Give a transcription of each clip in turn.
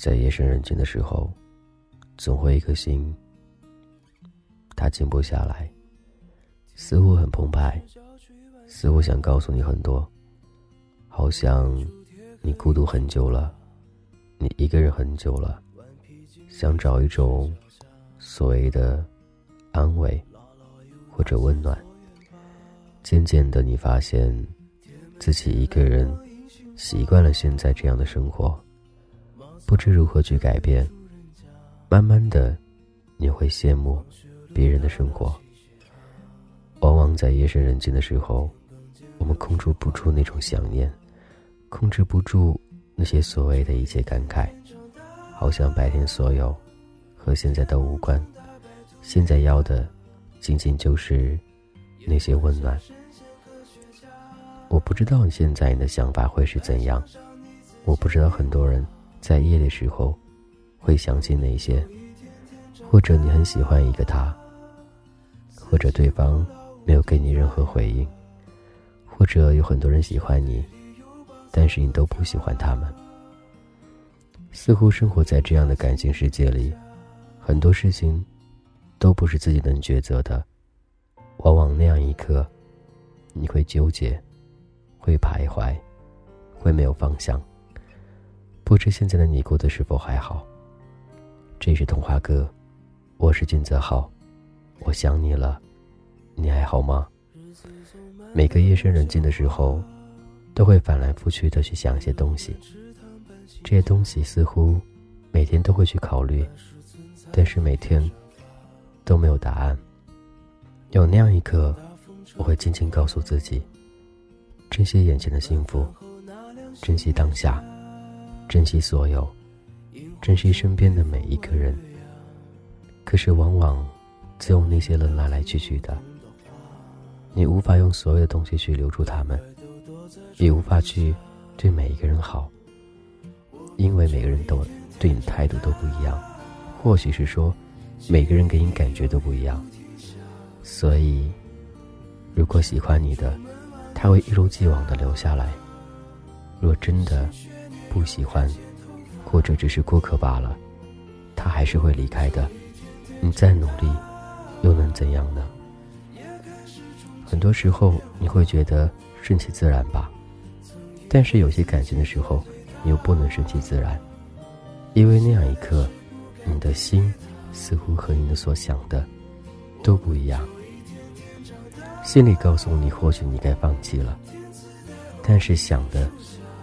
在夜深人静的时候，总会一颗心，它静不下来，似乎很澎湃，似乎想告诉你很多，好像你孤独很久了，你一个人很久了，想找一种所谓的安慰或者温暖。渐渐的，你发现自己一个人习惯了现在这样的生活。不知如何去改变，慢慢的，你会羡慕别人的生活。往往在夜深人静的时候，我们控制不住那种想念，控制不住那些所谓的一切感慨，好像白天所有和现在都无关，现在要的仅仅就是那些温暖。我不知道你现在你的想法会是怎样，我不知道很多人。在夜的时候，会想起哪些？或者你很喜欢一个他，或者对方没有给你任何回应，或者有很多人喜欢你，但是你都不喜欢他们。似乎生活在这样的感情世界里，很多事情都不是自己能抉择的。往往那样一刻，你会纠结，会徘徊，会没有方向。不知现在的你过得是否还好？这是童话哥，我是金泽浩，我想你了，你还好吗？每个夜深人静的时候，都会翻来覆去的去想一些东西，这些东西似乎每天都会去考虑，但是每天都没有答案。有那样一刻，我会静静告诉自己：珍惜眼前的幸福，珍惜当下。珍惜所有，珍惜身边的每一个人。可是，往往只有那些人来来去去的，你无法用所有的东西去留住他们，也无法去对每一个人好，因为每个人都对你的态度都不一样，或许是说，每个人给你感觉都不一样。所以，如果喜欢你的，他会一如既往的留下来；若真的，不喜欢，或者只是过客罢了，他还是会离开的。你再努力，又能怎样呢？很多时候你会觉得顺其自然吧，但是有些感情的时候，你又不能顺其自然，因为那样一刻，你的心似乎和你的所想的都不一样。心里告诉你，或许你该放弃了，但是想的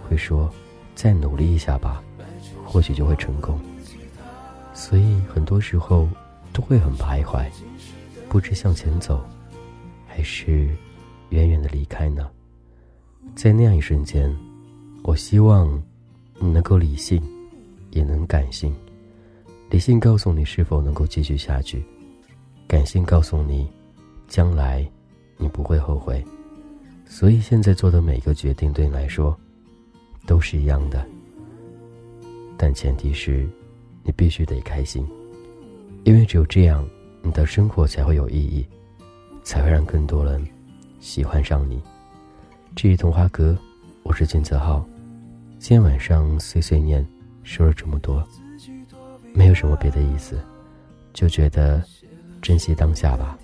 会说。再努力一下吧，或许就会成功。所以很多时候都会很徘徊，不知向前走，还是远远的离开呢？在那样一瞬间，我希望你能够理性，也能感性。理性告诉你是否能够继续下去，感性告诉你，将来你不会后悔。所以现在做的每一个决定对你来说。都是一样的，但前提是，你必须得开心，因为只有这样，你的生活才会有意义，才会让更多人喜欢上你。至于童话哥，我是金泽浩，今天晚上碎碎念说了这么多，没有什么别的意思，就觉得珍惜当下吧，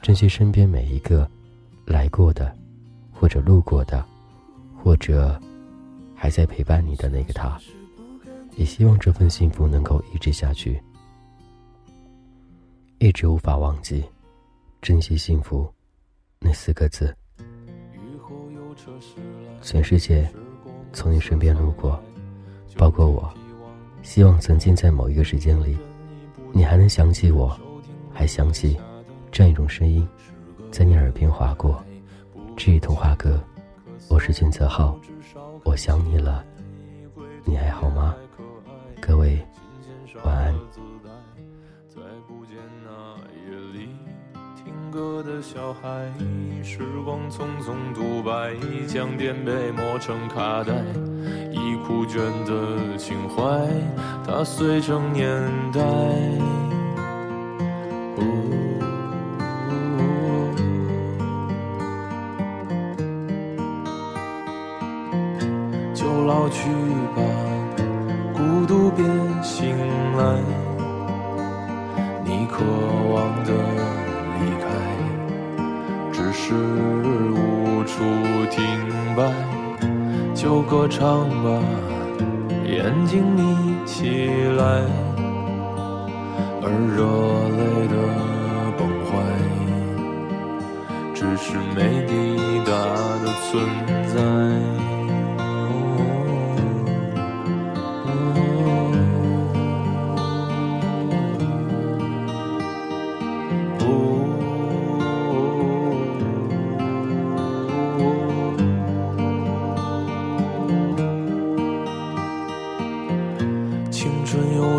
珍惜身边每一个来过的，或者路过的，或者。还在陪伴你的那个他，也希望这份幸福能够一直下去，一直无法忘记“珍惜幸福”那四个字。全世界从你身边路过，包括我，希望曾经在某一个时间里，你还能想起我，还想起这样一种声音，在你耳边划过。至于童话哥，我是金泽浩。我想你了，你还好吗？各位晚安。再不见那夜里听歌的小孩，时光匆匆独白，将颠沛磨成卡带，已枯卷的情怀，它碎成年代。去吧，孤独别醒来，你渴望的离开，只是无处停摆，就歌唱吧，眼睛眯起来，而热泪的崩坏，只是没抵达的存在。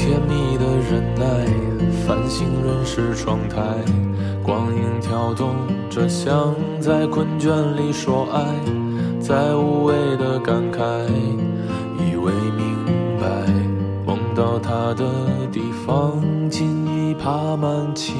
甜蜜的忍耐，繁星润湿窗台，光影跳动着，像在困倦里说爱，在无谓的感慨，以为明白，梦到他的地方，尽已爬满青。